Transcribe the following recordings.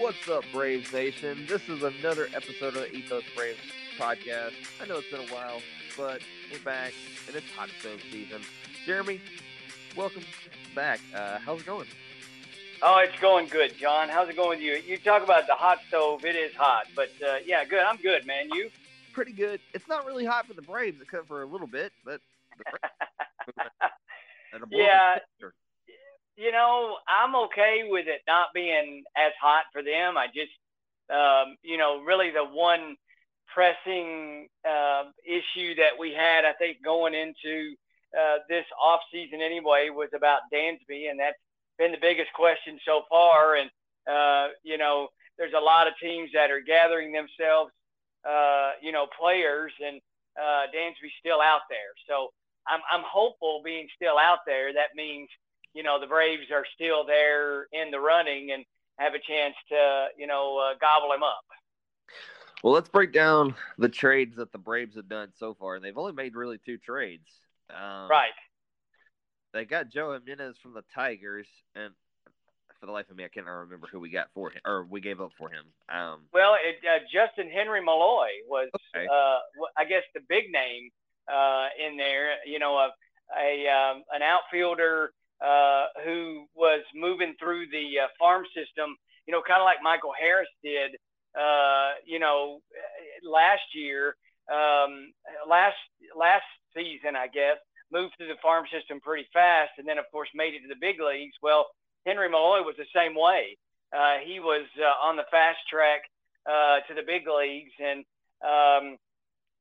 What's up, Braves Nation? This is another episode of the Ethos Braves podcast. I know it's been a while, but we're back, and it's hot stove season. Jeremy, welcome back. Uh, how's it going? Oh, it's going good, John. How's it going with you? You talk about the hot stove. It is hot, but uh, yeah, good. I'm good, man. You? Pretty good. It's not really hot for the Braves, except for a little bit, but. yeah. You know, I'm okay with it not being as hot for them. I just, um, you know, really the one pressing uh, issue that we had, I think, going into uh, this off season anyway, was about Dansby, and that's been the biggest question so far. And uh, you know, there's a lot of teams that are gathering themselves, uh, you know, players, and uh, Dansby's still out there. So I'm I'm hopeful being still out there. That means you know the Braves are still there in the running and have a chance to you know uh, gobble him up. Well, let's break down the trades that the Braves have done so far. and They've only made really two trades. Um, right. They got Joe Jimenez from the Tigers, and for the life of me, I can't remember who we got for him or we gave up for him. Um, well, it, uh, Justyn-Henry Malloy was, okay. uh, I guess, the big name uh, in there. You know, a, a um, an outfielder uh, who was moving through the uh, farm system. You know, kind of like Michael Harris did. Uh, you know, last year, um, last last season, I guess, moved through the farm system pretty fast, and then of course made it to the big leagues. Well, Henry Malloy was the same way. Uh, he was uh, on the fast track uh, to the big leagues, and um,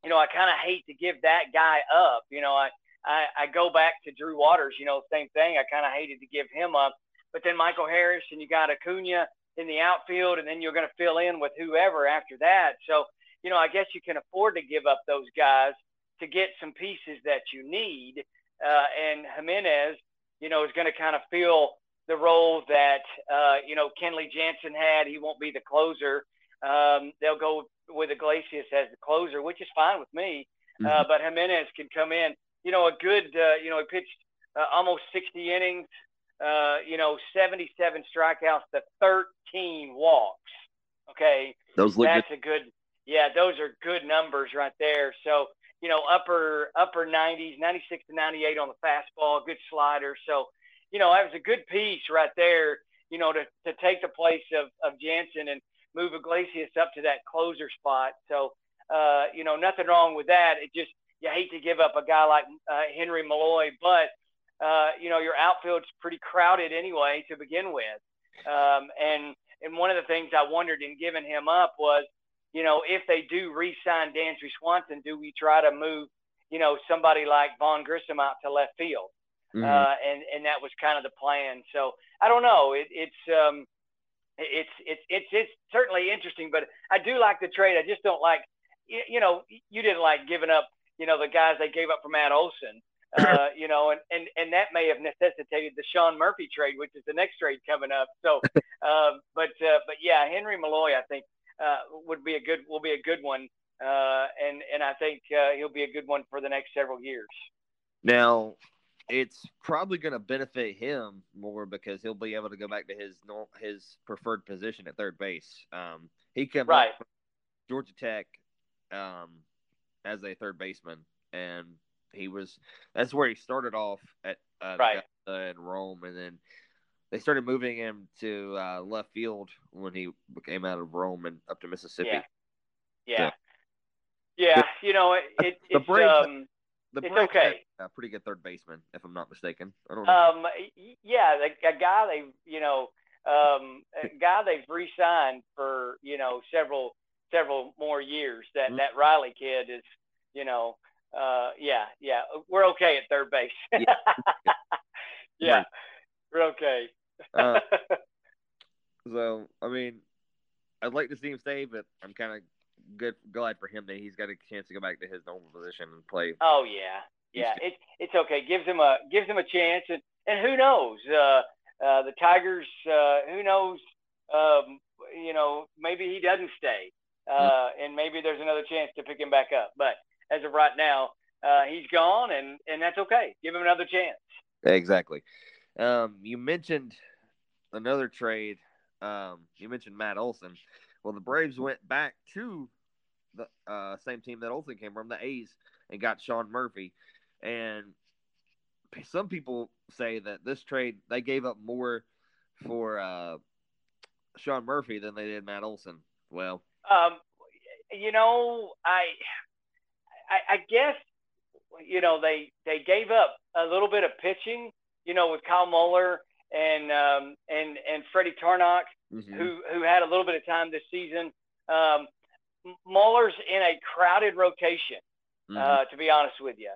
you know, I kind of hate to give that guy up. You know, I, I, I go back to Drew Waters, you know, same thing. I kind of hated to give him up. But then Michael Harris and you got Acuna in the outfield, and then you're going to fill in with whoever after that. So, you know, I guess you can afford to give up those guys to get some pieces that you need. Uh, and Jimenez, you know, is going to kind of fill the role that, uh, you know, Kenley Jansen had. He won't be the closer. Um, they'll go with Iglesias as the closer, which is fine with me. Uh, mm-hmm. Uh, but Jimenez can come in. You know, a good. Uh, you know, he pitched uh, almost 60 innings. Uh, you know, 77 strikeouts to 13 walks. Okay, those look that's good. a good. Yeah, those are good numbers right there. So you know, upper upper 90s, 96 to 98 on the fastball, good slider. So, you know, that was a good piece right there. You know, to to take the place of of Jansen and move Iglesias up to that closer spot. So, uh, you know, nothing wrong with that. It just you hate to give up a guy like uh, Henry Malloy, but uh, you know your outfield's pretty crowded anyway to begin with. Um, and and one of the things I wondered in giving him up was, you know, if they do re-sign Dansby Swanson, do we try to move, you know, somebody like Vaughn Grissom out to left field? Mm-hmm. Uh, and and that was kind of the plan. So I don't know. It, it's um, it's it's it's it's certainly interesting, but I do like the trade. I just don't like, you know, you didn't like giving up, you know, the guys they gave up for Matt Olson, uh, you know, and and and that may have necessitated the Sean Murphy trade, which is the next trade coming up. So, um, but uh, but yeah, Henry Malloy, I think, uh, would be a good will be a good one, uh, and and I think uh, he'll be a good one for the next several years. Now, it's probably going to benefit him more because he'll be able to go back to his his preferred position at third base. Um, he came right. from Georgia Tech um, as a third baseman, and he was that's where he started off at uh, right. in Rome, and then they started moving him to uh, left field when he came out of Rome and up to Mississippi. Yeah, yeah, so, yeah. You know, it, it, the it's Braves, um, the it's okay. a pretty good third baseman, if I'm not mistaken. I don't know. Um, yeah, the, a guy they, you know, um, a guy they've re-signed for, you know, several several more years. That Mm-hmm. that Riley kid is, you know, uh, yeah, yeah, we're okay at third base. Yeah. yeah, Right. we're okay. Uh, so, I mean, I'd like to see him stay, but I'm kind of good, glad for him that he's got a chance to go back to his normal position and play. Oh yeah, yeah. It, it's okay. Gives him a gives him a chance, and and who knows? Uh, uh, the Tigers. Uh, who knows? Um, you know, maybe he doesn't stay, uh, and maybe there's another chance to pick him back up. But as of right now, uh, he's gone, and and that's okay. Give him another chance. Exactly. Um, you mentioned another trade um, you mentioned Matt Olson. Well, the Braves went back to the uh, same team that Olson came from, the A's, and got Sean Murphy. And some people say that this trade they gave up more for uh, Sean Murphy than they did Matt Olson. Well, um, you know, I, I, I guess you know they they gave up a little bit of pitching, you know, with Kyle Muller and um, and and Freddie Tarnok, mm-hmm. who who had a little bit of time this season. Um, Muller's in a crowded rotation, mm-hmm. uh, to be honest with you,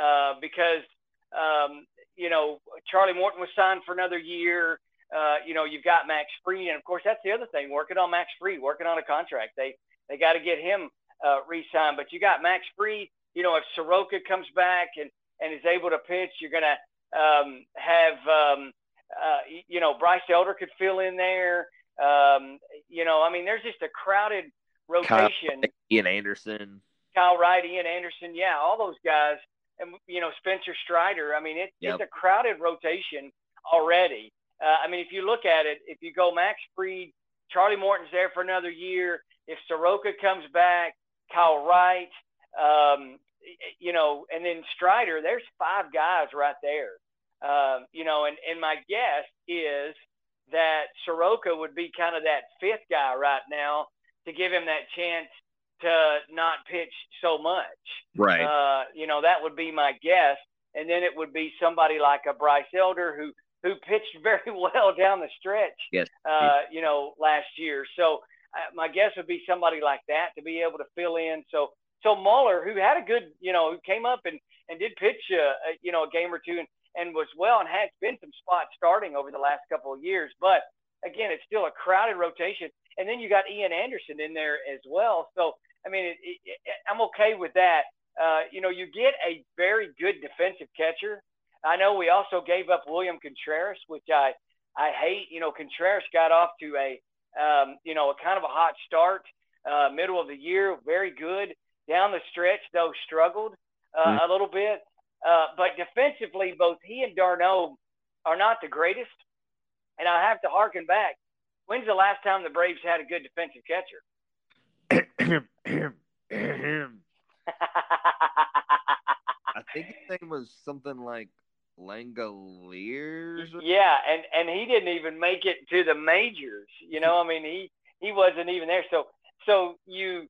uh, because um, you know Charlie Morton was signed for another year. Uh, you know you've got Max Fried, and of course that's the other thing. Working on Max Fried, working on a contract. They they got to get him uh, re-signed. But you got Max Fried. You know if Soroka comes back and and is able to pitch, you're gonna um, have um, uh, you know Bryce Elder could fill in there. Um, you know, I mean, there's just a crowded rotation. Kyle, Ian Anderson, Kyle Wright, Ian Anderson, yeah, all those guys, and you know Spencer Strider. I mean, it, yep. it's a crowded rotation already. Uh, I mean, if you look at it, if you go Max Fried, Charlie Morton's there for another year. If Soroka comes back, Kyle Wright, um, you know, and then Strider, there's five guys right there. Um, you know, and, and my guess is that Soroka would be kind of that fifth guy right now to give him that chance to not pitch so much. Right. Uh, you know, that would be my guess. And then it would be somebody like a Bryce Elder who who pitched very well down the stretch. Yes. Uh, you know, last year. So uh, my guess would be somebody like that to be able to fill in. So so Muller, who had a good, you know, who came up and and did pitch, a, a, you know, a game or two and and was well and has been some spots starting over the last couple of years. But again, it's still a crowded rotation. And then you got Ian Anderson in there as well. So, I mean, it, it, it, I'm okay with that. Uh, you know, you get a very good defensive catcher. I know we also gave up William Contreras, which I, I hate. You know, Contreras got off to a, um, you know, a kind of a hot start, uh, middle of the year, very good. Down the stretch, though, struggled uh, mm-hmm. a little bit. Uh, but defensively, both he and d'Arnaud are not the greatest. And I have to harken back. When's the last time the Braves had a good defensive catcher? I think his name was something like Langeliers. Yeah, and and he didn't even make it to the majors. You know, I mean, he he wasn't even there. So so you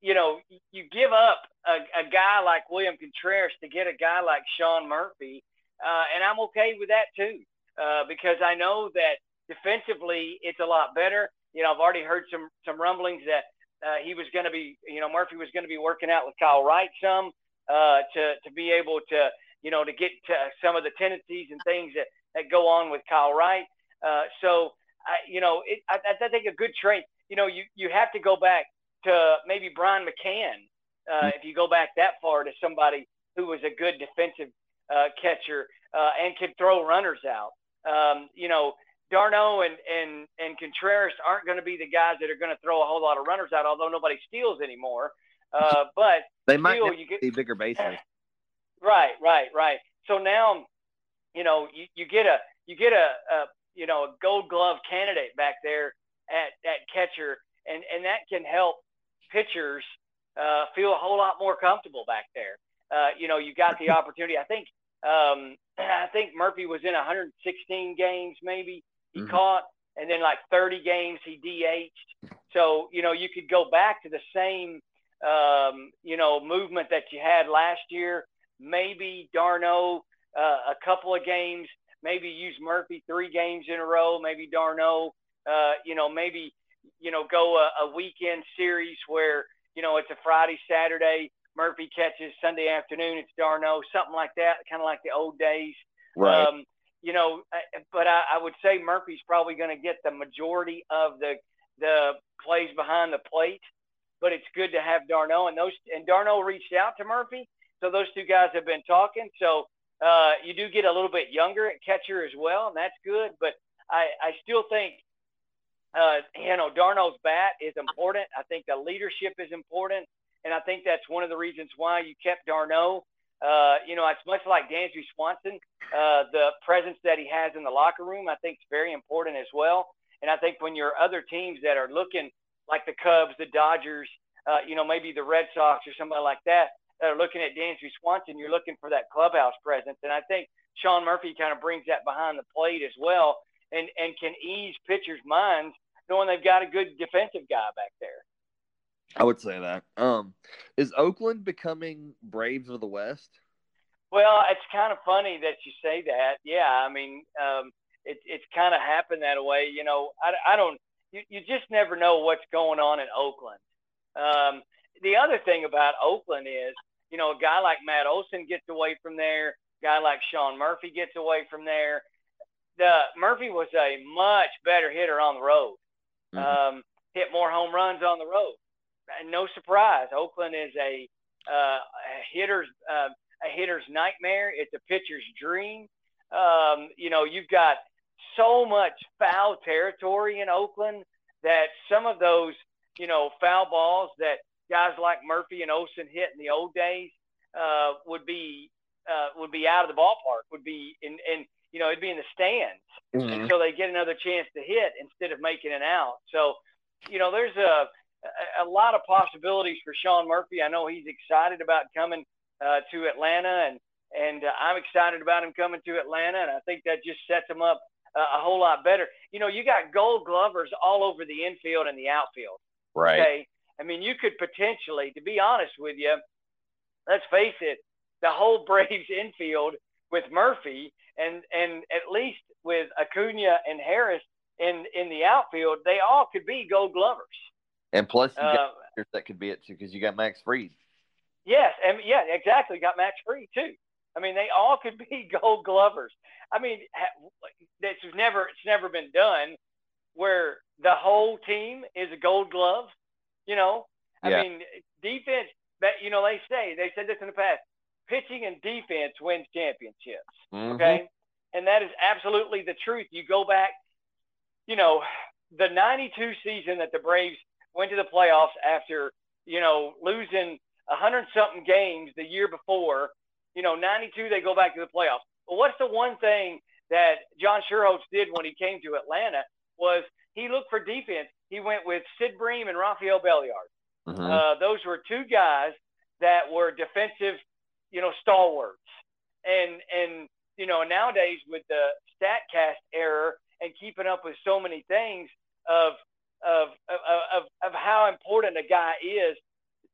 you know, you give up a, a guy like William Contreras to get a guy like Sean Murphy, uh, and I'm okay with that too, uh, because I know that defensively it's a lot better. You know, I've already heard some some rumblings that uh, he was going to be, you know, Murphy was going to be working out with Kyle Wright some uh, to to be able to, you know, to get to some of the tendencies and things that that go on with Kyle Wright. Uh, so, I, you know, it, I, I think a good trait, You know, you you have to go back to maybe Brian McCann, uh, if you go back that far to somebody who was a good defensive uh, catcher uh, and could throw runners out. Um, you know, d'Arnaud and, and, and Contreras aren't going to be the guys that are going to throw a whole lot of runners out, although nobody steals anymore. Uh, but they might still, you get, bigger bases. Right, right, right. So now, you know, you, you get a you get a, a you know a Gold Glove candidate back there at at catcher, and and that can help pitchers uh, feel a whole lot more comfortable back there. Uh, you know, you got the opportunity. I think um, I think Murphy was in 116 games, maybe he mm-hmm. caught, and then like 30 games he DH'd. So you know, you could go back to the same um, you know movement that you had last year. Maybe d'Arnaud uh, a couple of games. Maybe use Murphy three games in a row. Maybe d'Arnaud, uh, you know, maybe you know, go a, a weekend series where, you know, it's a Friday, Saturday, Murphy catches Sunday afternoon, it's d'Arnaud, something like that, kind of like the old days. Right. Um, you know, but I, I would say Murphy's probably going to get the majority of the the plays behind the plate. But it's good to have d'Arnaud and those and d'Arnaud reached out to Murphy, so those two guys have been talking. So uh, you do get a little bit younger at catcher as well, and that's good. But I, I still think uh, you know, d'Arnaud's bat is important. I think the leadership is important. And I think that's one of the reasons why you kept d'Arnaud. Uh, you know, it's much like Dansby Swanson. Uh, the presence that he has in the locker room, I think, is very important as well. And I think when your other teams that are looking like the Cubs, the Dodgers, uh, you know, maybe the Red Sox or somebody like that, that are looking at Dansby Swanson, you're looking for that clubhouse presence. And I think Sean Murphy kind of brings that behind the plate as well and, and can ease pitchers' minds knowing they've got a good defensive guy back there. I would say that. Um, is Oakland becoming Braves of the West? Well, it's kind of funny that you say that. Yeah, I mean, um, it, it's kind of happened that way. You know, I, I don't. You, you just never know what's going on in Oakland. Um, the other thing about Oakland is, you know, a guy like Matt Olson gets away from there. A guy like Sean Murphy gets away from there. The Murphy was a much better hitter on the road. Mm-hmm. Um, hit more home runs on the road. No surprise, Oakland is a, uh, a hitter's uh, a hitter's nightmare. It's a pitcher's dream. Um, you know, you've got so much foul territory in Oakland that some of those, you know, foul balls that guys like Murphy and Olson hit in the old days uh, would be uh, would be out of the ballpark. Would be in, in you know it'd be in the stands mm-hmm. until they get another chance to hit instead of making it out. So, you know, there's a a lot of possibilities for Sean Murphy. I know he's excited about coming uh, to Atlanta, and and uh, I'm excited about him coming to Atlanta, and I think that just sets him up uh, a whole lot better. You know, you got Gold Glovers all over the infield and the outfield. Right. Okay. I mean, you could potentially, to be honest with you, let's face it, the whole Braves infield with Murphy and and at least with Acuna and Harris in in the outfield, they all could be Gold Glovers. And plus, you got uh, that could be it too, because you got Max Fried. Yes, and yeah, exactly. Got Max Fried too. I mean, they all could be Gold Glovers. I mean, this has never it's never been done where the whole team is a Gold Glove. You know, I yeah. mean, defense. That you know, they say they said this in the past. Pitching and defense wins championships. Mm-hmm. Okay, and that is absolutely the truth. You go back, you know, the '92 season that the Braves went to the playoffs after you know losing a hundred something games the year before. You know, '92 they go back to the playoffs. But what's the one thing that John Schuerholz did when he came to Atlanta was he looked for defense. He went with Sid Bream and Rafael Belliard. Mm-hmm. Uh, those were two guys that were defensive, you know, stalwarts. And and you know nowadays with the Statcast error and keeping up with so many things of of, of, of how important a guy is,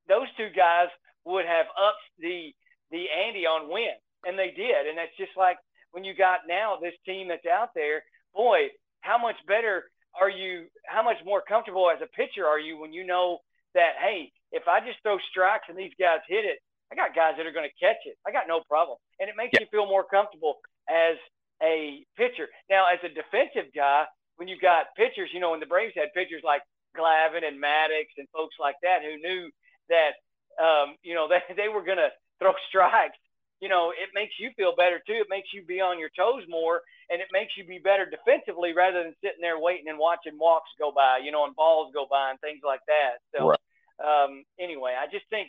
those two guys would have upped the the ante on win, and they did. And that's just like when you got now this team that's out there. Boy, how much better are you? How much more comfortable as a pitcher are you when you know that hey, if I just throw strikes and these guys hit it, I got guys that are going to catch it. I got no problem, and it makes yeah. you feel more comfortable as a pitcher. Now, as a defensive guy, when you got pitchers, you know, when the Braves had pitchers like Glavine and Maddux and folks like that who knew that, um, you know, they, they were going to throw strikes, you know, it makes you feel better too. It makes you be on your toes more and it makes you be better defensively rather than sitting there waiting and watching walks go by, you know, and balls go by and things like that. So, right. um, anyway, I just think,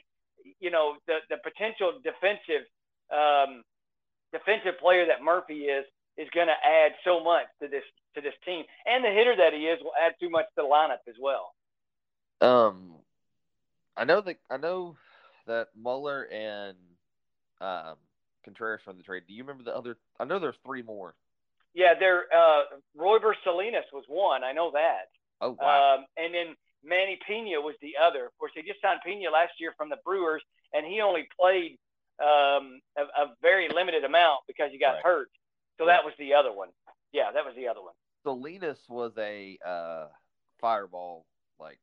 you know, the, the potential defensive, um, defensive player that Murphy is, is going to add so much to this to this team, and the hitter that he is will add too much to the lineup as well. Um, I know that I know that Muller and um, Contreras from the trade. Do you remember the other? I know there's three more. Yeah, there. Uh, Royber Salinas was one. I know that. Oh wow. Um, and then Manny Pena was the other. Of course, they just signed Pena last year from the Brewers, and he only played um, a, a, very limited amount because he got right. hurt. So that was the other one. Yeah, that was the other one. Salinas was a uh, fireball like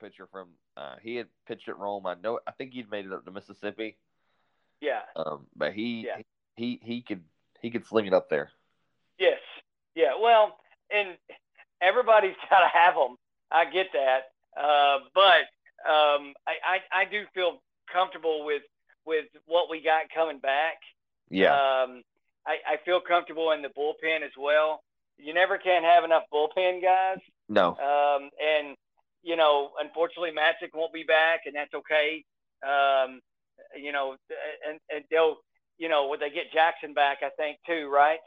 pitcher from. Uh, he had pitched at Rome. I know. I think he'd made it up to Mississippi. Yeah. Um, but he, yeah. he he could he could sling it up there. Yes. Yeah. Well, and everybody's got to have them. I get that. Uh, but um, I, I I do feel comfortable with with what we got coming back. Yeah. Um, I, I feel comfortable in the bullpen as well. You never can have enough bullpen guys. No. Um, and you know, unfortunately, Matzek won't be back, and that's okay. Um, you know, and, and they'll, you know, when they get Jackson back, I think too, right?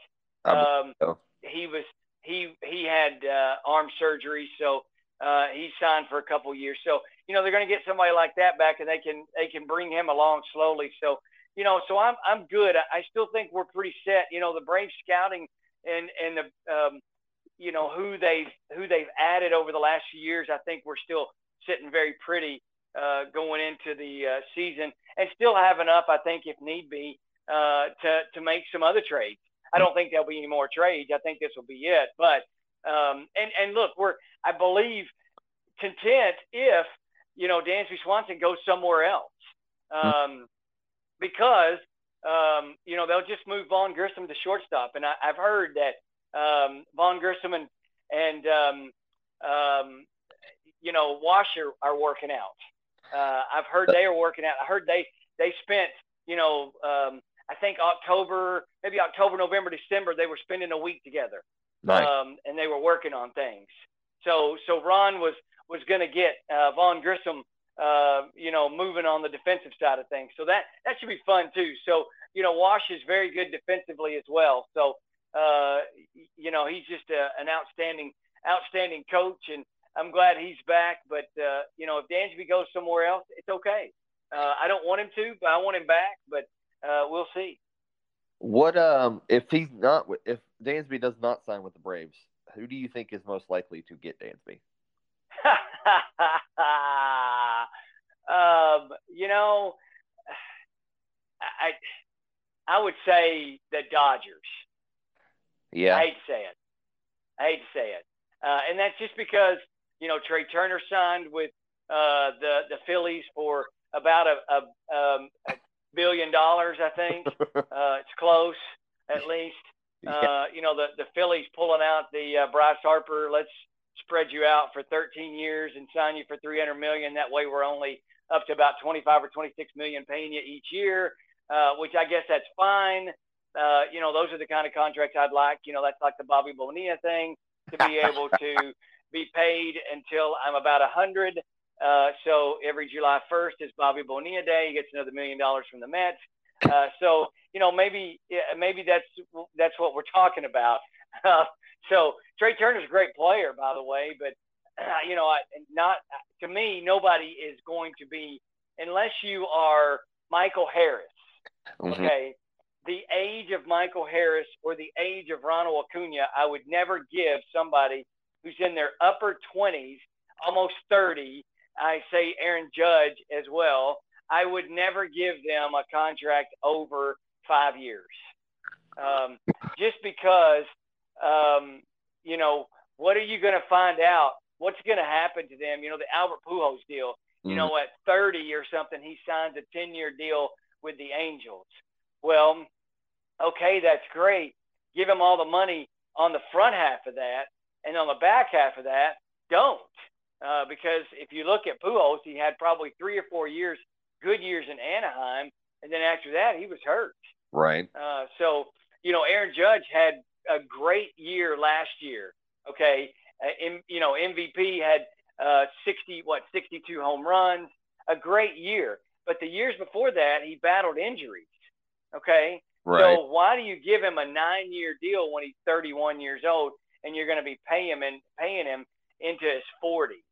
Um, so. he was he he had uh, arm surgery, so uh, he signed for a couple years. So you know they're going to get somebody like that back, and they can they can bring him along slowly. So you know, so I'm I'm good. I, I still think we're pretty set. You know, the Braves scouting and and the um, you know who they who they've added over the last few years. I think we're still sitting very pretty uh, going into the uh, season, and still have enough. I think if need be uh, to to make some other trades. I don't think there'll be any more trades. I think this will be it. But um, and and look, we're I believe content if you know Dansby Swanson goes somewhere else um, because um, you know they'll just move Vaughn Grissom to shortstop, and I, have heard that um, Vaughn Grissom and and um, um, you know Washer are working out. Uh, I've heard they are working out. I heard they they spent you know um, I think October, maybe October, November, December, they were spending a week together. Um, and they were working on things. So, so Ron was, was going to get uh, Vaughn Grissom, uh, you know, moving on the defensive side of things. So that, that should be fun too. So, you know, Wash is very good defensively as well. So, uh, you know, he's just a, an outstanding, outstanding coach. And I'm glad he's back. But, uh, you know, if Dansby goes somewhere else, it's okay. Uh, I don't want him to, but I want him back. But uh, we'll see. What um if he's not if Dansby does not sign with the Braves, who do you think is most likely to get Dansby? um, you know, I I would say the Dodgers. Yeah. I hate to say it. I hate to say it, uh, and that's just because you know Trea Turner signed with uh, the the Phillies for about a, a, um, a billion dollars, I think. uh, it's close, at least. Uh, you know, the, the Phillies pulling out the uh, Bryce Harper, let's spread you out for 13 years and sign you for 300 million. That way we're only up to about 25 or 26 million paying you each year, uh, which I guess that's fine. Uh, you know, those are the kind of contracts I'd like. You know, that's like the Bobby Bonilla thing to be able to be paid until I'm about 100 uh, so every July 1st is Bobby Bonilla Day. He gets another million dollars from the Mets. Uh, so you know maybe maybe that's that's what we're talking about. Uh, so Trea Turner's a great player, by the way, but uh, you know I, not to me nobody is going to be unless you are Michael Harris. Mm-hmm. Okay. The age of Michael Harris or the age of Ronald Acuna, I would never give somebody who's in their upper 20s, almost 30, I say Aaron Judge as well. I would never give them a contract over five years, um, just because um, you know what are you going to find out? What's going to happen to them? You know the Albert Pujols deal. You mm-hmm. know at 30 or something, he signs a 10-year deal with the Angels. Well, okay, that's great. Give him all the money on the front half of that, and on the back half of that, don't. Uh, because if you look at Pujols, he had probably three or four years, good years in Anaheim, and then after that, he was hurt. Right. Uh, so you know, Aaron Judge had a great year last year. Okay, uh, in, you know, MVP had uh, 60 what 62 home runs, a great year. But the years before that, he battled injuries. Okay. Right. So why do you give him a nine-year deal when he's 31 years old, and you're going to be paying him and paying him into his 40s?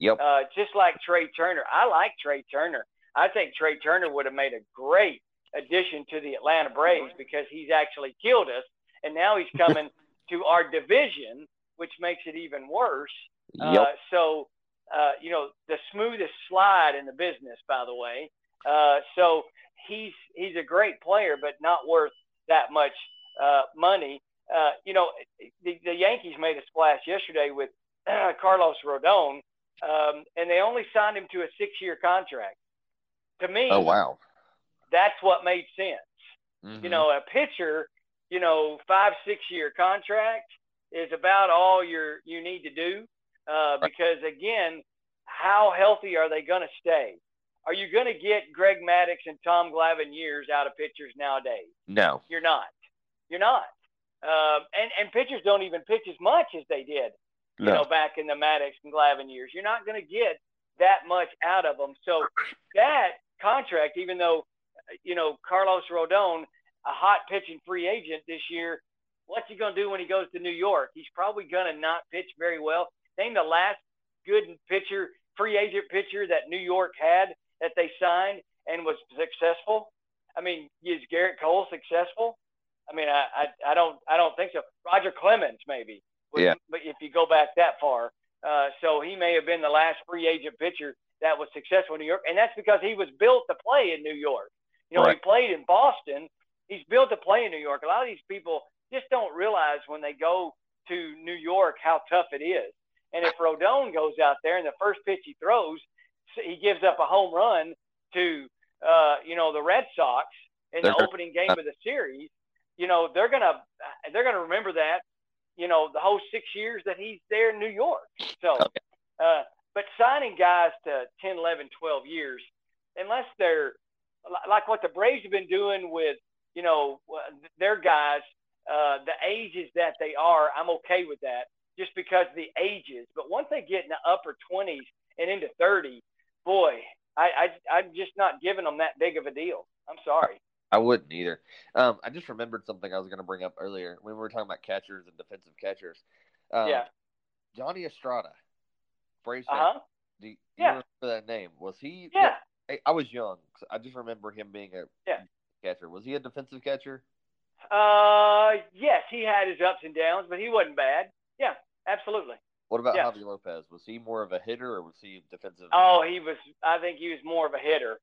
Yep. Uh, just like Trea Turner. I like Trea Turner. I think Trea Turner would have made a great addition to the Atlanta Braves because he's actually killed us, and now he's coming to our division, which makes it even worse. Uh, yep. Uh, so, uh, you know, the smoothest slide in the business, by the way. Uh, so he's he's a great player, but not worth that much uh, money. Uh, you know, the, the Yankees made a splash yesterday with Carlos Rodon um, and they only signed him to a six-year contract. To me, oh wow, that's what made sense. Mm-hmm. You know, a pitcher, you know, five six-year contract is about all you're you need to do uh, because again, how healthy are they going to stay? Are you going to get Greg Maddux and Tom Glavine years out of pitchers nowadays? No, you're not. You're not. Um, and and pitchers don't even pitch as much as they did you no. know, back in the Maddux and Glavine years. You're not going to get that much out of them. So that contract, even though, you know, Carlos Rodon, a hot pitching free agent this year, what's he going to do when he goes to New York? He's probably going to not pitch very well. Name the last good pitcher, free agent pitcher that New York had that they signed and was successful. I mean, is Gerrit Cole successful? I mean, I, I, I don't I don't think so. Roger Clemens maybe, yeah. But if you go back that far, uh, so he may have been the last free agent pitcher that was successful in New York, and that's because he was built to play in New York. You know, right. he played in Boston. He's built to play in New York. A lot of these people just don't realize when they go to New York how tough it is. And if Rodon goes out there and the first pitch he throws, he gives up a home run to uh, you know the Red Sox in the opening game of the series, you know they're gonna they're gonna remember that you know the whole six years that he's there in New York. So, uh, but signing guys to 10, 11, 12 years, unless they're like what the Braves have been doing with you know their guys, uh, the ages that they are, I'm okay with that just because the ages. But once they get in the upper 20s and into 30, boy, I, I I'm just not giving them that big of a deal. I'm sorry. I wouldn't either. Um, I just remembered something I was going to bring up earlier when we were talking about catchers and defensive catchers. Um, yeah. Johnny Estrada, Braves uh-huh. Do, you, yeah. remember that name? Was he? Yeah. I, I was young. I just remember him being a yeah. catcher. Was he a defensive catcher? Uh, yes, he had his ups and downs, but he wasn't bad. Yeah, absolutely. What about yeah. Javi Lopez? Was he more of a hitter or was he defensive? Oh, he was. I think he was more of a hitter,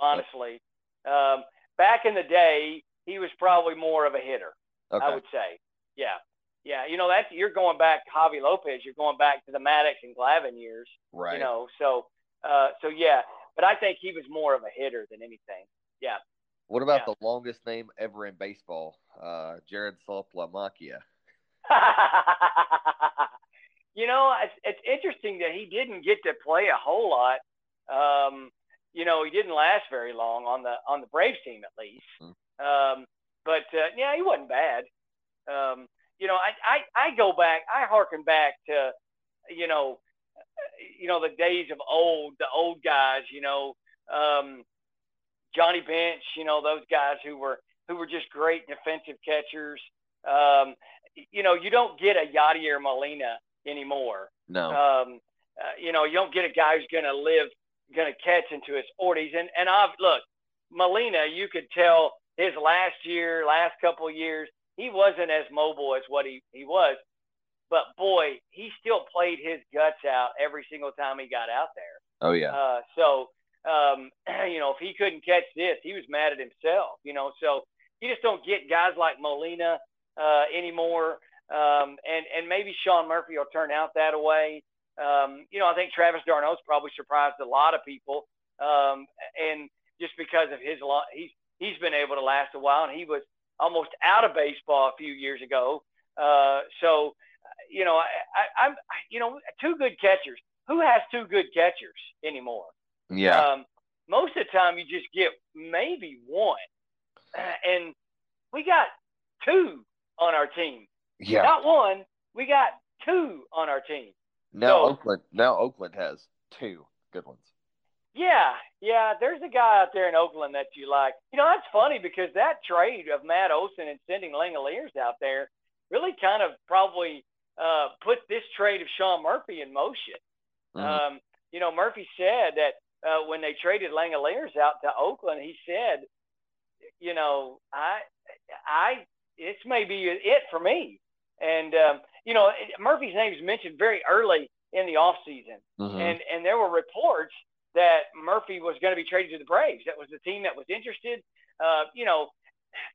honestly. Um, back in the day, he was probably more of a hitter. Okay. I would say. Yeah, yeah. You know, that you're going back Javi Lopez. You're going back to the Maddux and Glavine years. Right. You know, so uh, so yeah. But I think he was more of a hitter than anything. Yeah. What about yeah. the longest name ever in baseball? Uh, Jared Saltalamacchia. you know, it's, it's interesting that he didn't get to play a whole lot. Um, you know, he didn't last very long on the on the Braves team at least. Mm-hmm. Um, but uh, yeah, he wasn't bad. Um, you know, I, I I go back, I harken back to, you know, you know the days of old, the old guys. You know, um, Johnny Bench. You know, those guys who were who were just great defensive catchers. Um, you know, you don't get a Yadier Molina anymore. No. Um, uh, you know, you don't get a guy who's going to live, going to catch into his 40s. And and I've look, Molina, you could tell his last year, last couple of years, he wasn't as mobile as what he he was. But boy, he still played his guts out every single time he got out there. Oh yeah. Uh, so um, you know, if he couldn't catch this, he was mad at himself. You know, so you just don't get guys like Molina uh, anymore. Um, and and maybe Sean Murphy will turn out that way. Um, you know, I think Travis d'Arnaud's probably surprised a lot of people, um, and just because of his lot, he's he's been able to last a while, and he was almost out of baseball a few years ago. Uh, so, you know, I, I, I'm you know two good catchers. Who has two good catchers anymore? Yeah. Um, most of the time, you just get maybe one, and we got two on our team. Yeah. Not one. We got two on our team. Now So- Oakland. Now Oakland has two good ones. Yeah, yeah. There's a guy out there in Oakland that you like. You know, that's funny because that trade of Matt Olson and sending Langeliers out there really kind of probably uh, put this trade of Sean Murphy in motion. Mhm. Um, you know, Murphy said that uh, when they traded Langeliers out to Oakland, he said, you know, I, I, this may be it for me. And um, you know, Murphy's name is mentioned very early in the off season, Mhm. and and there were reports that Murphy was going to be traded to the Braves. That was the team that was interested. Uh, you know,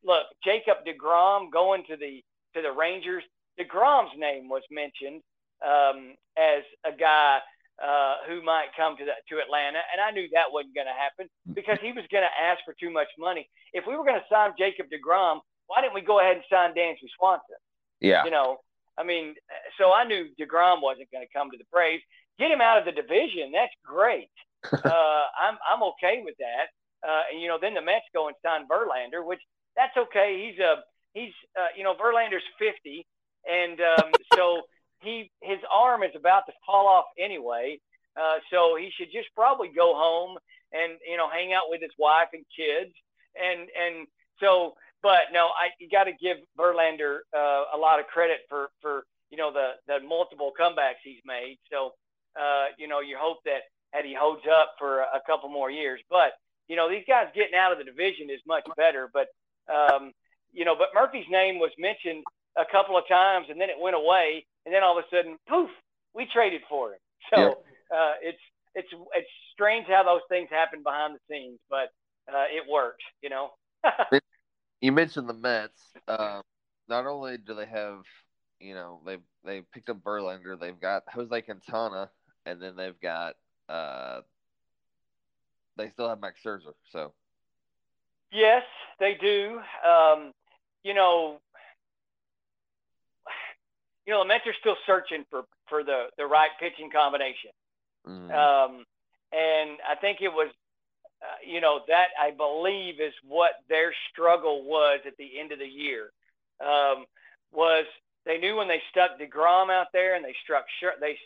look, Jacob Degrom going to the to the Rangers. Degrom's name was mentioned um, as a guy uh, who might come to the, to Atlanta, and I knew that wasn't going to happen because he was going to ask for too much money. If we were going to sign Jacob Degrom, why didn't we go ahead and sign Dansby Swanson? Yeah. You know, I mean, so I knew Degrom wasn't going to come to the Braves. Get him out of the division. That's great. uh, I'm I'm okay with that. Uh, and you know, then the Mets go and sign Verlander, which that's okay. He's a he's uh, you know Verlander's 50, and um, so he his arm is about to fall off anyway. Uh, so he should just probably go home and you know hang out with his wife and kids. And and so but no, I you got to give Verlander uh, a lot of credit for for you know the the multiple comebacks he's made. So uh, you know you hope that that he holds up for a couple more years. But you know these guys getting out of the division is much better. But um, you know, but Murphy's name was mentioned a couple of times, and then it went away, and then all of a sudden, poof, we traded for him. So yep. uh, it's it's it's strange how those things happen behind the scenes, but uh, it works, you know. you mentioned the Mets. Uh, not only do they have, you know, they they picked up Verlander, they've got Jose Quintana, and then they've got uh, they still have Max Scherzer. So. Yes, they do. Um, you know, you know, the Mets are still searching for for the the right pitching combination. Mm. Um, and I think it was, uh, you know, that I believe is what their struggle was at the end of the year. Um, was they knew when they stuck Degrom out there and they struck they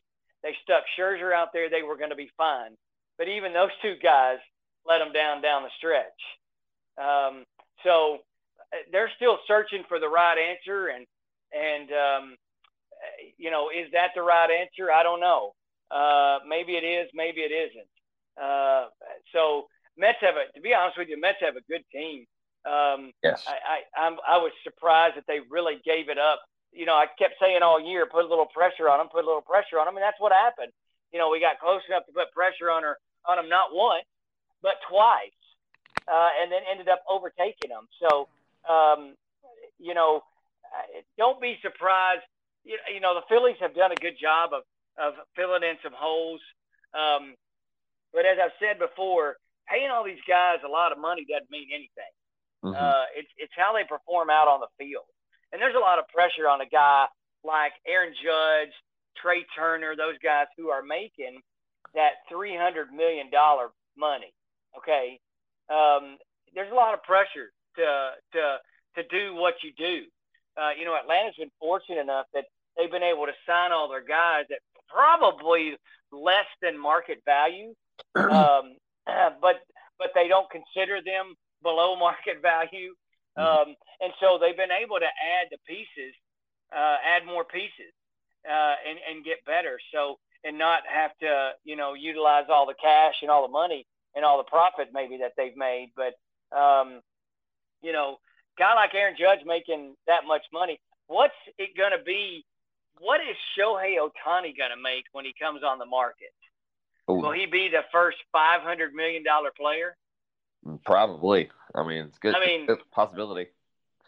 they stuck Scherzer out there, they were going to be fine. But even those two guys let them down down the stretch. Um, so uh, they're still searching for the right answer, and and um, you know, is that the right answer? I don't know. Uh, maybe it is, maybe it isn't. Uh, so Mets have a, to be honest with you, Mets have a good team. Um, yes. I, I, I'm, I was surprised that they really gave it up. You know, I kept saying all year, put a little pressure on them, put a little pressure on them, and that's what happened. You know, we got close enough to put pressure on her on them not once, but twice, uh, and then ended up overtaking them. So, um, you know, don't be surprised you, you know, the Phillies have done a good job of, of filling in some holes. Um, but as I've said before, paying all these guys a lot of money doesn't mean anything. Mm-hmm. Uh, it's, it's how they perform out on the field. And there's a lot of pressure on a guy like Aaron Judge, Trea Turner, those guys who are making that $300 million money. Okay. Um, there's a lot of pressure to, to, to do what you do uh, you know, Atlanta's been fortunate enough that they've been able to sign all their guys at probably less than market value, um, but but they don't consider them below market value, mm-hmm. um, and so they've been able to add the pieces, uh, add more pieces, uh, and and get better. So and not have to you know utilize all the cash and all the money and all the profit maybe that they've made, but um, you know guy like Aaron Judge making that much money, what's it going to be? What is Shohei Ohtani going to make when he comes on the market? Ooh. Will he be the first five hundred million dollar player? Probably. I mean, it's good. I mean, it's possibility.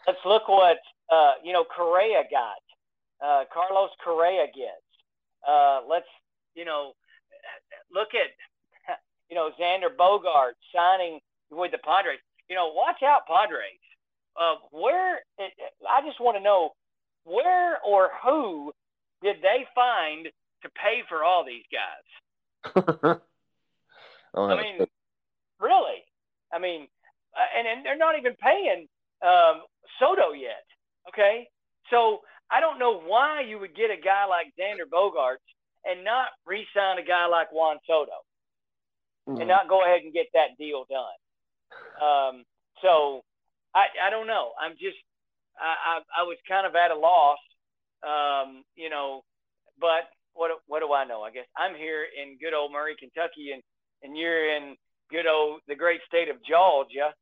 Let's look what uh, you know Correa got. Uh, Carlos Correa gets. Uh, let's you know look at you know Xander Bogart signing with the Padres. You know, watch out, Padres of where I just want to know where or who did they find to pay for all these guys? I mean, really? I mean, uh, and, and they're not even paying um, Soto yet. Okay, so I don't know why you would get a guy like Xander Bogaerts and not re-sign a guy like Juan Soto mm-hmm. and not go ahead and get that deal done. Um, so I, I don't know. I'm just I, I, I was kind of at a loss, um, you know. But what what do I know? I guess I'm here in good old Murray, Kentucky, and and you're in good old the great state of Georgia,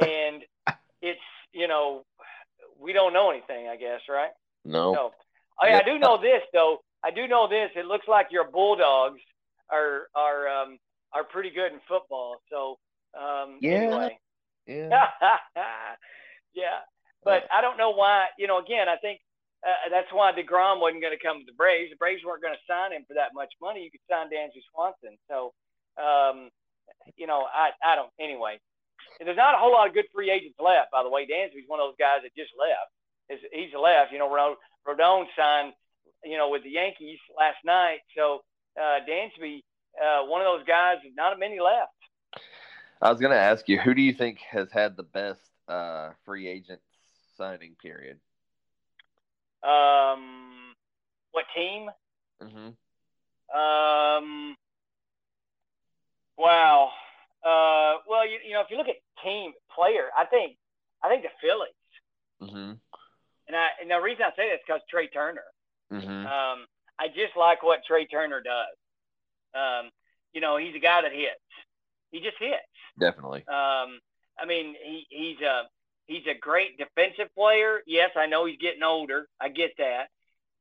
and it's you know we don't know anything. I guess right? No. So, oh, yeah, I do know this though. I do know this. It looks like your Bulldogs are are um, are pretty good in football. So um, yeah. Anyway, yeah. yeah. But I don't know why. You know, again, I think uh, that's why Degrom wasn't going to come to the Braves. The Braves weren't going to sign him for that much money. You could sign Dansby Swanson. So, um, you know, I I don't. Anyway, and there's not a whole lot of good free agents left. By the way, Dansby's one of those guys that just left. He's left. You know, Rodon signed. You know, with the Yankees last night. So uh, Dansby, uh, one of those guys, not many left. I was going to ask you, who do you think has had the best uh, free agent signing period? Um, what team? Mm-hmm. Um, wow. Uh, well, you, you know, if you look at team player, I think I think the Phillies. Mm-hmm. And I and the reason I say that is because Trea Turner. Mm-hmm. Um, I just like what Trea Turner does. Um, you know, he's a guy that hits. He just hits. Definitely. Um, I mean, he, he's a he's a great defensive player. Yes, I know he's getting older. I get that.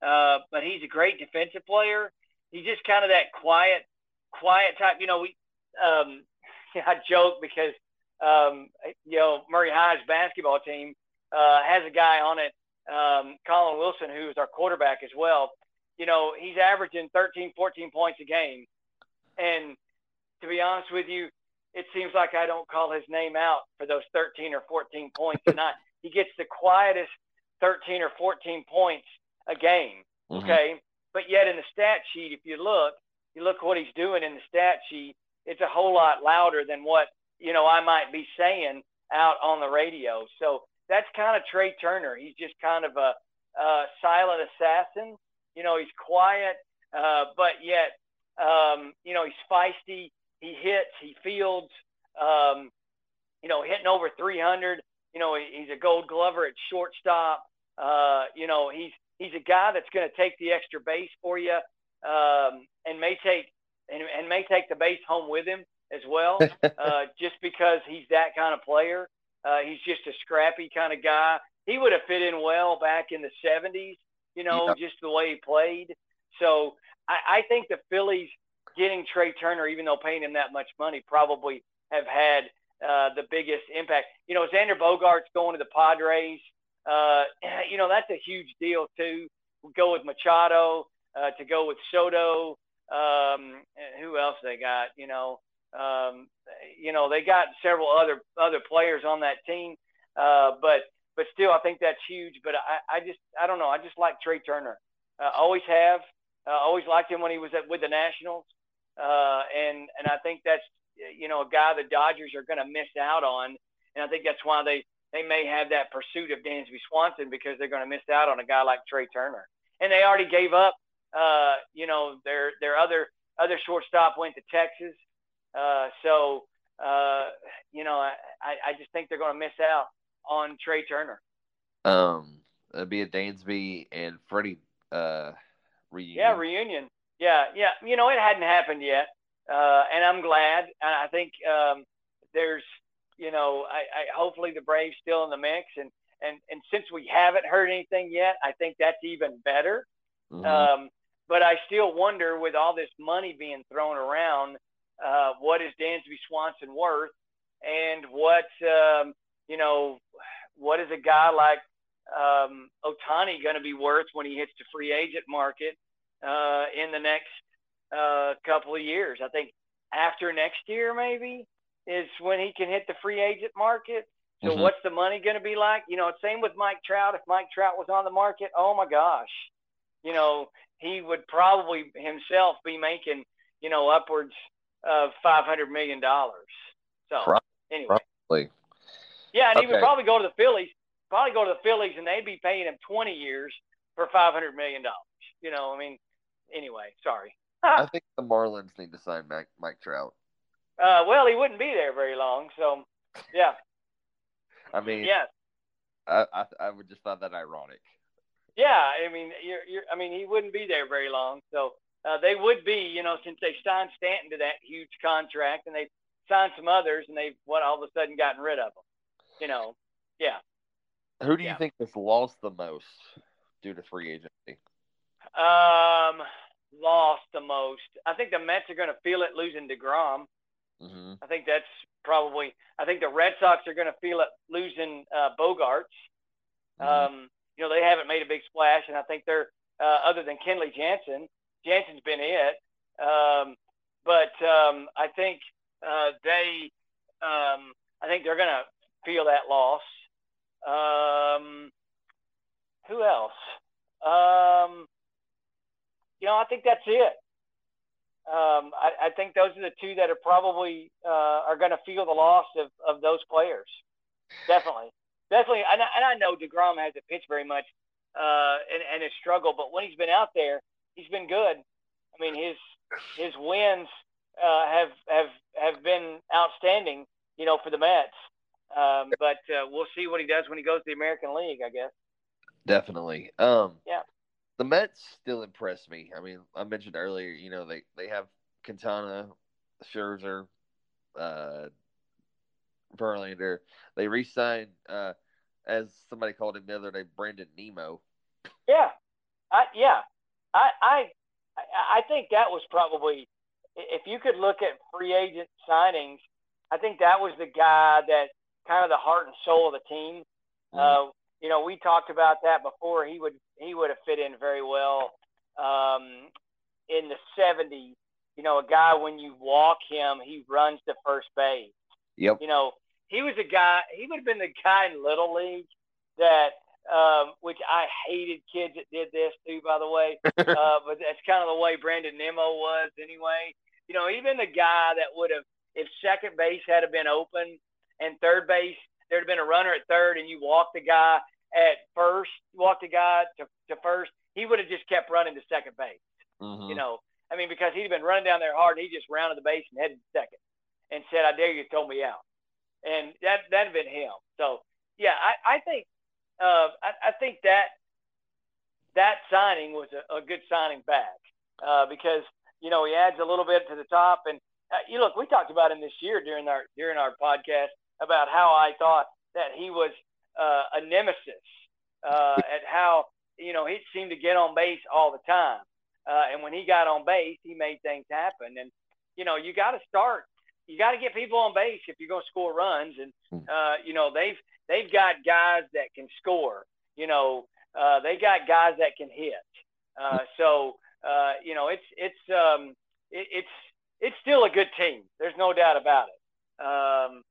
Uh, but he's a great defensive player. He's just kind of that quiet, quiet type. You know, we um, I joke because um, you know Murray High's basketball team uh, has a guy on it, um, Colin Wilson, who is our quarterback as well. You know, he's averaging 13, 14 points a game, and to be honest with you, it seems like I don't call his name out for those 13 or 14 points a night. He gets the quietest 13 or 14 points a game. Mm-hmm. Okay. But yet in the stat sheet, if you look, you look what he's doing in the stat sheet, it's a whole lot louder than what, you know, I might be saying out on the radio. So that's kind of Trea Turner. He's just kind of a, a silent assassin. You know, he's quiet, uh, but yet, um, you know, he's feisty. He hits, he fields, um, you know, hitting over 300. You know, he's a gold glover at shortstop. Uh, you know, he's he's a guy that's going to take the extra base for you um, and may take and, and may take the base home with him as well, uh, just because he's that kind of player. Uh, he's just a scrappy kind of guy. He would have fit in well back in the 70s, you know, yeah. just the way he played. So I, I think the Phillies getting Trea Turner, even though paying him that much money, probably have had uh, the biggest impact. You know, Xander Bogaerts going to the Padres. Uh, you know, that's a huge deal too. We go with Machado uh, to go with Soto. Um, who else they got? You know, um, you know they got several other other players on that team, uh, but but still, I think that's huge. But I, I just I don't know. I just like Trea Turner. Uh, always have. Uh, always liked him when he was at, with the Nationals, uh, and and I think that's you know a guy the Dodgers are going to miss out on, and I think that's why they they may have that pursuit of Dansby Swanson because they're going to miss out on a guy like Trea Turner. And they already gave up, uh, you know, their their other other shortstop went to Texas. Uh, so, uh, you know, I, I just think they're going to miss out on Trea Turner. Um, it'd be a Dansby and Freddie uh, reunion. Yeah, reunion. Yeah, yeah. You know, it hadn't happened yet, uh, and I'm glad. And I think um, there's you know, I, I hopefully the Braves still in the mix, and and and since we haven't heard anything yet, I think that's even better. Mm-hmm. Um, but I still wonder, with all this money being thrown around, uh, what is Dansby Swanson worth, and what um, you know, what is a guy like um, Ohtani going to be worth when he hits the free agent market uh, in the next uh, couple of years? I think after next year, maybe is when he can hit the free agent market. So mm-hmm. what's the money going to be like? You know, same with Mike Trout. If Mike Trout was on the market, oh my gosh, you know, he would probably himself be making, you know, upwards of five hundred million dollars. So probably. anyway, probably. yeah, and okay. he would probably go to the Phillies. Probably go to the Phillies, and they'd be paying him twenty years for five hundred million dollars. You know, I mean, anyway, sorry. I think the Marlins need to sign Mike, Mike Trout. Uh, well, he wouldn't be there very long. So, yeah. I mean, yeah. I, I I would just thought that ironic. Yeah, I mean, you're, you're I mean, he wouldn't be there very long. So uh, they would be, you know, since they signed Stanton to that huge contract, and they signed some others, and they've what all of a sudden gotten rid of them. You know, yeah. Who do you yeah. think has lost the most due to free agency? Um, lost the most. I think the Mets are going to feel it losing Degrom. Mm-hmm. I think that's probably. I think the Red Sox are going to feel it losing uh, Bogaerts. Mm-hmm. Um, you know, they haven't made a big splash, and I think they're uh, other than Kenley Jansen. Jansen's been it, um, but um, I think uh, they. Um, I think they're going to feel that loss. Um, who else? Um, you know, I think that's it um, I, I, think those are the two that are probably uh, are going to feel the loss of, of those players. Definitely, definitely. And I, and I know Degrom hasn't pitched very much uh, and, and has struggled, but when he's been out there, he's been good. I mean, his his wins uh, have have have been outstanding. You know, for the Mets. Um, but uh, we'll see what he does when he goes to the American League, I guess. Definitely. Um, yeah. The Mets still impress me. I mean, I mentioned earlier, you know, they, they have Quintana, Scherzer, uh, Verlander. They re-signed, uh, as somebody called him the other day, Brandon Nimmo. Yeah, I, yeah, I, I, I think that was probably, if you could look at free agent signings, I think that was the guy that kind of the heart and soul of the team. Mm-hmm. Uh, you know, we talked about that before. He would he would have fit in very well um, in the '70s. You know, a guy when you walk him, he runs to first base. Yep. You know, he was a guy. He would have been the guy in little league that, um, which I hated kids that did this too, by the way. uh, but that's kind of the way Brandon Nimmo was anyway. You know, even the guy that would have, if second base had been open and third base, there'd have been a runner at third, and you walk the guy at first, walk the guy to, to first, he would have just kept running to second base. Mm-hmm. You know, I mean, because he'd been running down there hard, and he just rounded the base and headed to second and said, "I dare you to throw me out," and that that'd been him. So yeah, I, I think uh, I, I think that that signing was a, a good signing back uh, because you know he adds a little bit to the top. And uh, you look, we talked about him this year during our during our podcast about how I thought that he was uh, a nemesis uh, at how you know he seemed to get on base all the time. Uh, and when he got on base, he made things happen. And you know, you got to start you got to get people on base if you're going to score runs. And Hmm. uh, you know they've they've got guys that can score. You know uh, they got guys that can hit. Uh, so uh, you know it's it's um, it, it's it's still a good team. There's no doubt about it. Um,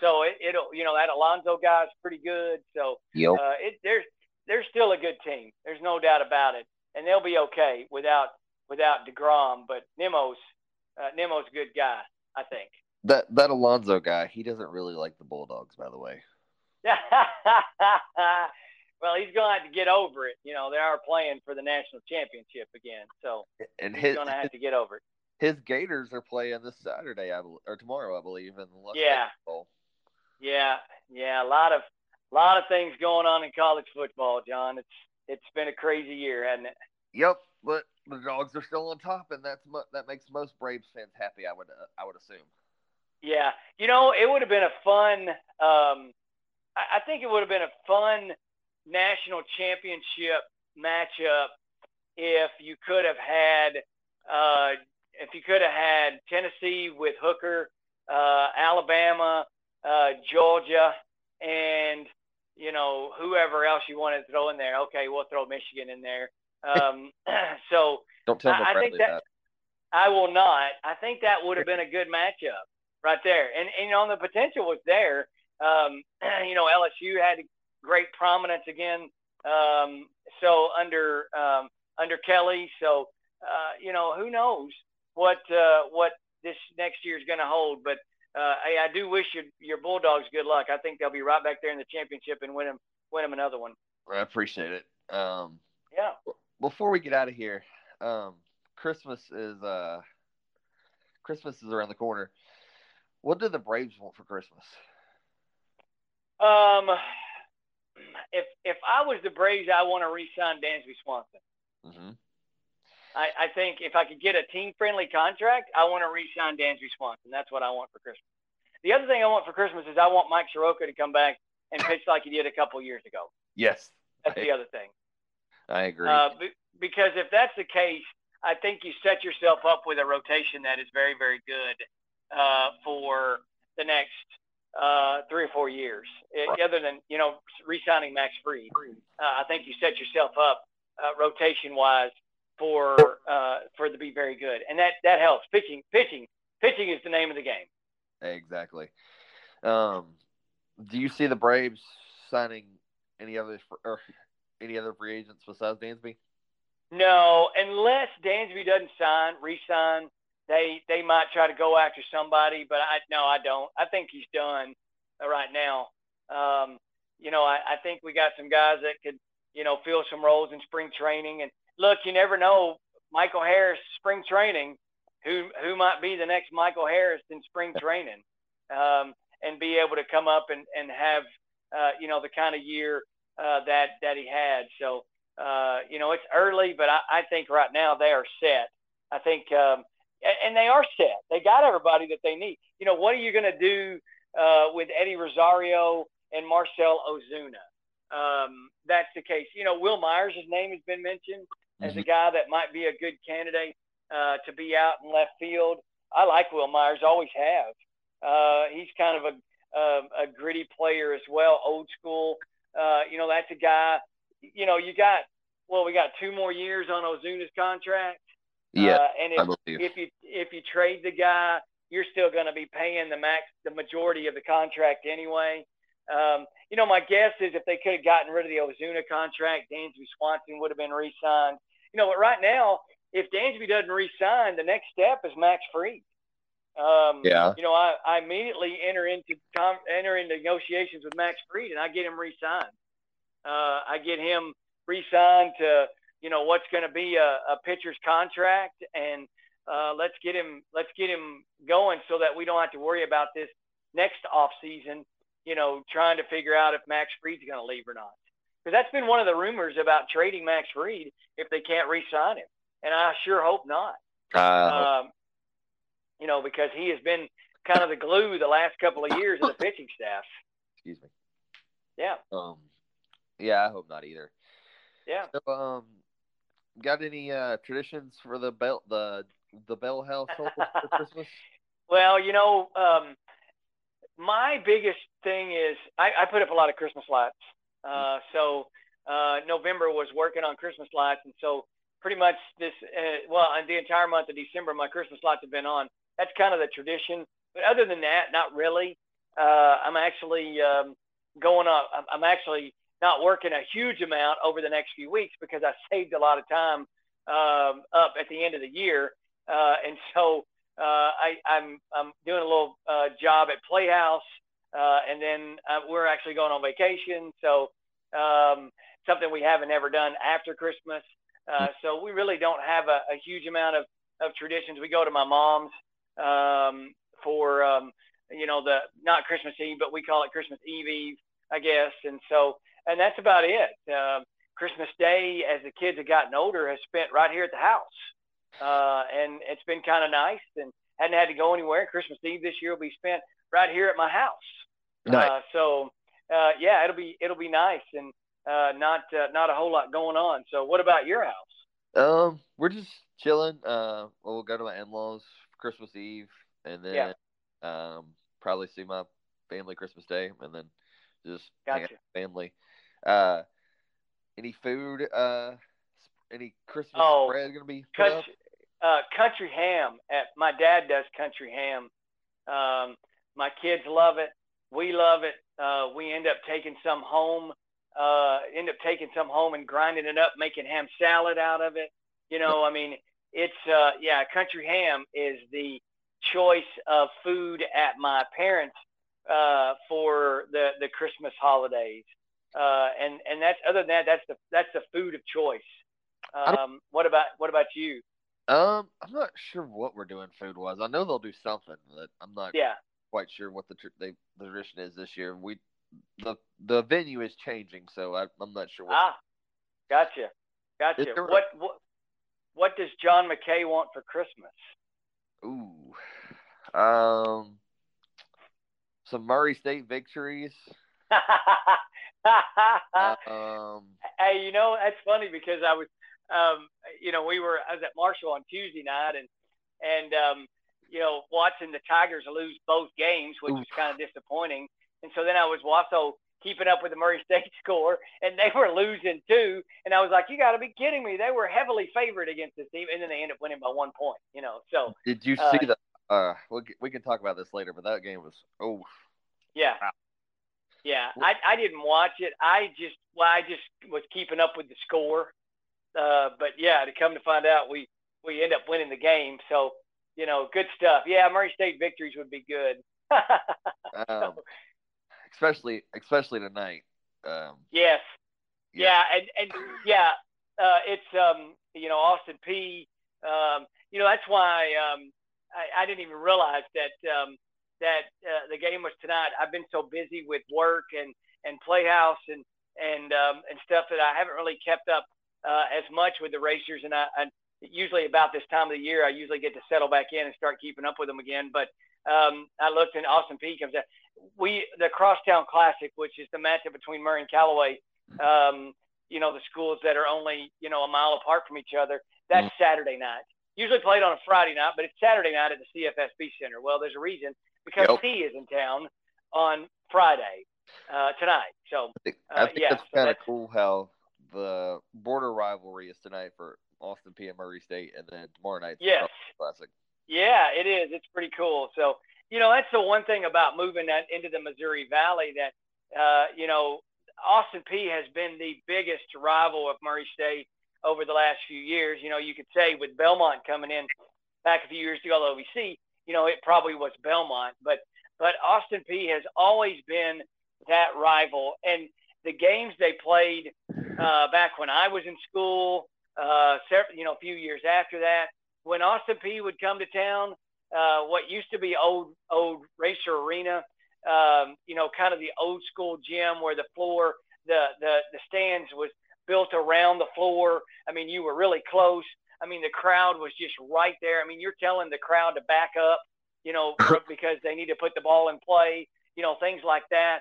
so it, it'll you know that Alonso guy's pretty good. So Yep. uh, it there's there's still a good team. There's no doubt about it, and they'll be okay without without Degrom. But Nimmo's uh, Nimmo's a good guy, I think. That that Alonso guy, he doesn't really like the Bulldogs, by the way. well, he's going to have to get over it. You know, they are playing for the national championship again, so And he's his to have to get over it. his Gators are playing this Saturday, I bel or tomorrow, I believe, in the Las Yeah. Bowl. Yeah, yeah, a lot of a lot of things going on in college football, John. It's it's been a crazy year, hasn't it? Yep, but the dogs are still on top, and that's that makes most Braves fans happy. I would uh, I would assume. Yeah, you know, it would have been a fun. Um, I, I think it would have been a fun national championship matchup if you could have had uh, if you could have had Tennessee with Hooker, uh, Alabama, uh, Georgia, and you know whoever else you wanted to throw in there. Okay, we'll throw Michigan in there. Um, so Don't tell I- I think that- that. I will not. I think that would have been a good matchup right there. And, and you know, the potential was there. Um, you know, LSU had great prominence again. Um, so under um, under Kelly, so uh, you know, who knows what uh, what this next year is going to hold. But uh, hey, I do wish your your Bulldogs good luck. I think they'll be right back there in the championship and win them win them another one. I appreciate it. Um, Yeah. before we get out of here, um, Christmas is uh, Christmas is around the corner. What do the Braves want for Christmas? Um, if if I was the Braves, I want to re-sign Dansby Swanson. Mm-hmm. I, I think if I could get a team-friendly contract, I want to re-sign Dansby Swanson. That's what I want for Christmas. The other thing I want for Christmas is I want Mike Soroka to come back and pitch like he did a couple years ago. Yes, That's I, the other thing. I agree. Uh, be, because if that's the case, I think you set yourself up with a rotation that is very, very good uh, for the next uh, three or four years. It, other than you know re-signing Max Fried, uh, I think you set yourself up uh, rotation-wise for uh, for to be very good, and that that helps. Pitching, pitching, pitching is the name of the game. exactly. Um, do you see the Braves signing any other or any other free agents besides Dansby? No, unless Dansby doesn't sign, re-sign, they they might try to go after somebody. But I no, I don't. I think he's done uh, right now. Um, you know, I, I think we got some guys that could you know fill some roles in spring training. And look, you never know. Michael Harris, spring training, who who might be the next Michael Harris in spring training. Um, and be able to come up and and have uh, you know the kind of year uh, that that he had. So uh, you know it's early, but I, I think right now they are set. I think um, and they are set. They got everybody that they need. You know what are you going to do uh, with Eddie Rosario and Marcel Ozuna? Um, that's the case. You know Wil Myers' name has been mentioned as mm-hmm. a guy that might be a good candidate uh, to be out in left field. I like Wil Myers, always have. Uh, he's kind of a, a, a gritty player as well, old school. Uh, you know, that's a guy. You know, you got well, we got two more years on Ozuna's contract. Yeah, uh, and if, if you if you trade the guy, you're still going to be paying the max, the majority of the contract anyway. Um, you know, my guess is if they could have gotten rid of the Ozuna contract, Dansby Swanson would have been re-signed. You know, but right now, if Dansby doesn't re-sign, the next step is Max Fried. Um, yeah. You know, I, I immediately enter into enter into negotiations with Max Fried, and I get him re-signed. Uh, I get him re-signed to you know what's going to be a, a pitcher's contract, and uh, let's get him let's get him going so that we don't have to worry about this next off season. You know, trying to figure out if Max Fried's going to leave or not, because that's been one of the rumors about trading Max Fried if they can't re-sign him, and I sure hope not. Uh, um, you know, because he has been kind of the glue the last couple of years of the pitching staff. Excuse me. Yeah. Um. Yeah, I hope not either. Yeah. So, um, got any uh traditions for the bell the the Bell household for Christmas? Well, you know, um, my biggest thing is I, I put up a lot of Christmas lights. Uh, so uh, November was working on Christmas lights, and so pretty much this uh, well, the entire month of December, my Christmas lights have been on that's kind of the tradition. But other than that, not really. Uh, I'm actually um, going up. I'm actually not working a huge amount over the next few weeks because I saved a lot of time um, up at the end of the year, uh, and so I, am I'm, I'm doing a little uh, job at Playhouse, uh, and then uh, we're actually going on vacation. So um, something we haven't ever done after Christmas. Uh, so we really don't have a, a huge amount of, of traditions. We go to my mom's um, for um, you know the not Christmas Eve, but we call it Christmas Eve Eve, I guess. And so and that's about it. Um, Christmas Day, as the kids have gotten older, has spent right here at the house, uh, and it's been kind of nice and hadn't had to go anywhere. Christmas Eve this year will be spent right here at my house. Nice. Uh, so uh, yeah, it'll be it'll be nice and uh, not uh, not a whole lot going on. So what about your house? Um, we're just chilling. Uh, we'll go to my in-laws Christmas Eve, and then yeah. um, probably see my family Christmas Day, and then just gotcha. hang out with family. Uh, any food? Uh, any Christmas oh, spread going to be? Country, uh, country ham. At my dad does country ham. Um, my kids love it. We love it. Uh, we end up taking some home. Uh, end up taking some home and grinding it up, making ham salad out of it. You know, I mean, it's uh, yeah, country ham is the choice of food at my parents uh, for the the Christmas holidays. Uh, and and that's other than that, that's the that's the food of choice. Um, what about what about you? Um, I'm not sure what we're doing food wise. I know they'll do something, but I'm not yeah quite sure what the tr- they, the tradition is this year. We the the venue is changing, so I, am not sure. What... Ah, gotcha, gotcha. What what what does John McKay want for Christmas? Ooh, um, some Murray State victories. um, hey, you know that's funny because I was, um, you know, we were I was at Marshall on Tuesday night and and um, you know watching the Tigers lose both games, which was kind of disappointing. And so then I was also keeping up with the Murray State score, and they were losing too. And I was like, "You got to be kidding me! They were heavily favored against this team, and then they ended up winning by one point." You know, so did you see uh, the? Uh, we we can talk about this later, but that game was oh. Yeah, wow. Yeah, I, I didn't watch it. I just well, I just was keeping up with the score. Uh, but yeah, to come to find out, we we end up winning the game. So you know, good stuff. Yeah, Murray State victories would be good. um, especially especially tonight. Um, yes. Yeah. yeah, and and yeah, uh, it's um, you know Austin Peay. Um, you know that's why um, I, I didn't even realize that um, that uh, the game was tonight. I've been so busy with work and and Playhouse and and um, and stuff that I haven't really kept up uh, as much with the racers. And I, I usually about this time of the year, I usually get to settle back in and start keeping up with them again. But um, I looked and Austin Peay comes out. We the Crosstown Classic, which is the matchup between Murray and Calloway. Um, you know the schools that are only you know a mile apart from each other. That's mm-hmm. Saturday night. Usually played on a Friday night, but it's Saturday night at the CFSB Center. Well, there's a reason because yep. he is in town on Friday uh, tonight. So I think, uh, I think yeah, it's kind of cool how the border rivalry is tonight for Austin Peay and Murray State, and then tomorrow night. Yes. Classic. Yeah, it is. It's pretty cool. So you know that's the one thing about moving that into the Missouri Valley that uh, you know Austin Peay has been the biggest rival of Murray State over the last few years. You know, you could say with Belmont coming in back a few years ago, the OVC, you know, it probably was Belmont, but but Austin Peay has always been that rival. And the games they played uh, back when I was in school, uh, several, you know, a few years after that, when Austin Peay would come to town, uh, what used to be old old Racer Arena, um, you know, kind of the old school gym where the floor, the the the stands was built around the floor. I mean, you were really close. I mean, the crowd was just right there. I mean, you're telling the crowd to back up, you know, because they need to put the ball in play, you know, things like that.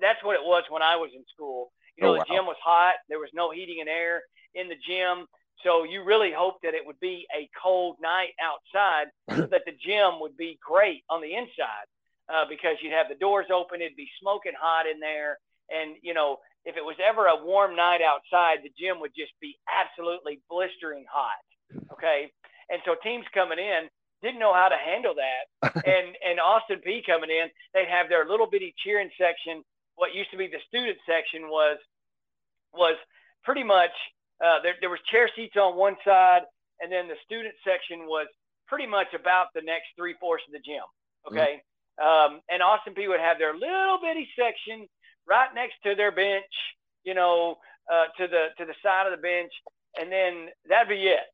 That's what it was when I was in school. You know, oh, wow. the gym was hot. There was no heating and air in the gym. So you really hoped that it would be a cold night outside so that the gym would be great on the inside uh, because you'd have the doors open. It'd be smoking hot in there. And, you know, if it was ever a warm night outside, the gym would just be absolutely blistering hot. Okay. And so teams coming in didn't know how to handle that. and and Austin Peay coming in, they'd have their little bitty cheering section. What used to be the student section was was pretty much uh, there. There was chair seats on one side, and then the student section was pretty much about the next three fourths of the gym. Okay, mm-hmm. um, and Austin Peay would have their little bitty section right next to their bench. You know, uh, to the to the side of the bench, and then that'd be it.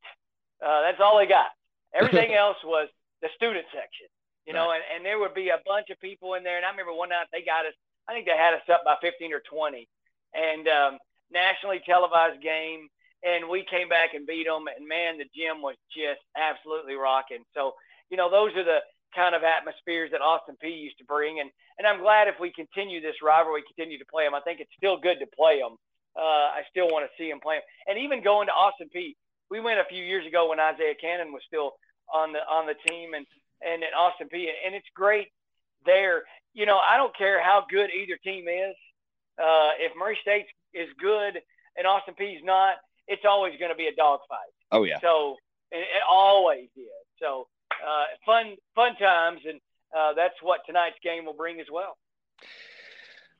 Uh, that's all they got. Everything else was the student section, you know, and, and there would be a bunch of people in there. And I remember one night they got us, I think they had us up by 15 or 20 and um, nationally televised game. And we came back and beat them. And man, the gym was just absolutely rocking. So, you know, those are the kind of atmospheres that Austin Peay used to bring. And, and I'm glad if we continue this rivalry, continue to play them. I think it's still good to play them. Uh, I still want to see them play them. And even going to Austin Peay, we went a few years ago when Isaiah Canaan was still on the on the team and and at Austin Peay and it's great there. You know, I don't care how good either team is. Uh, if Murray State is good and Austin Peay's not, it's always going to be a dogfight. Oh yeah. So it, it always is. So uh, fun fun times, and uh, that's what tonight's game will bring as well.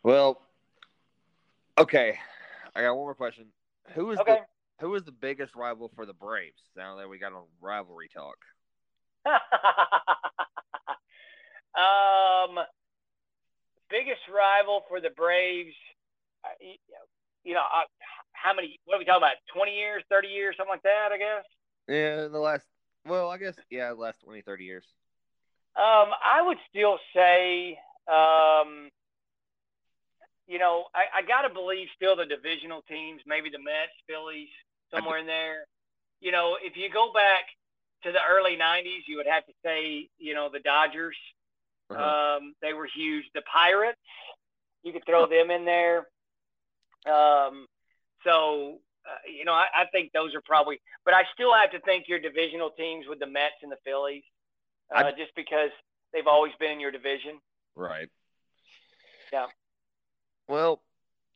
Well, okay. I got one more question. Who is okay. the who is the biggest rival for the Braves? Now that we got on rivalry talk. um, biggest rival for the Braves. Uh, you know, uh, how many? What are we talking about? Twenty years, thirty years, something like that. I guess. Yeah, the last. Well, I guess yeah, the last 20, 30 years. Um, I would still say, um, you know, I, I got to believe still the divisional teams, maybe the Mets, Phillies, somewhere in there. You know, if you go back to the early '90s, you would have to say, you know, the Dodgers. Uh-huh. Um, they were huge. The Pirates, you could throw them in there. Um, so, uh, you know, I, I think those are probably, but I still have to think your divisional teams with the Mets and the Phillies, uh, I, just because they've always been in your division. Right. Yeah. Well,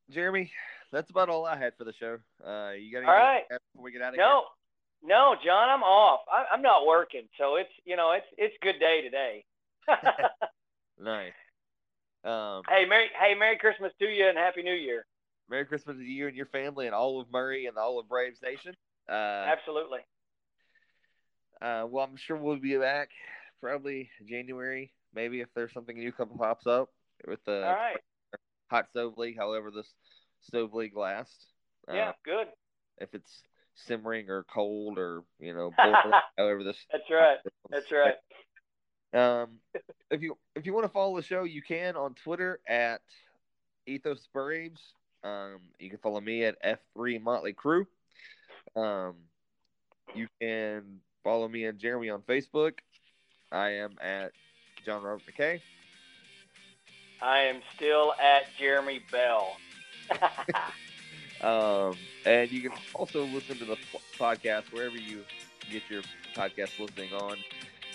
Jeremy, that's about all I had for the show. Uh, you got anything all right. before we get out of no. here? No, no, John, I'm off. I, I'm not working, so it's you know it's it's good day today. nice. Um, hey, Merry Hey, Merry Christmas to you and Happy New Year. Merry Christmas to you and your family and all of Murray and all of Braves Nation. Uh, Absolutely. Uh, well, I'm sure we'll be back probably January, maybe if there's something new comes pops up with the all right. hot stove league. However, this stove league last. Yeah, uh, good. If it's simmering or cold or you know, however this. That's right. That's right. Um, if you if you want to follow the show, you can on Twitter at Ethos Braves. Um, you can follow me at F3 Motley Crew. Um, you can follow me and Jeremy on Facebook. I am at John Robert McKay. I am still at Jeremy Bell. um, and you can also listen to the podcast wherever you get your podcast listening on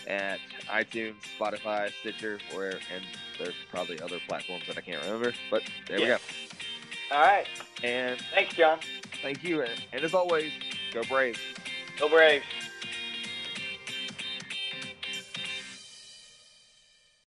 at iTunes, Spotify, Stitcher, where and there's probably other platforms that I can't remember, but there yes. we go. All right. And thanks, John. Thank you. And, and as always, go Braves. Go Braves.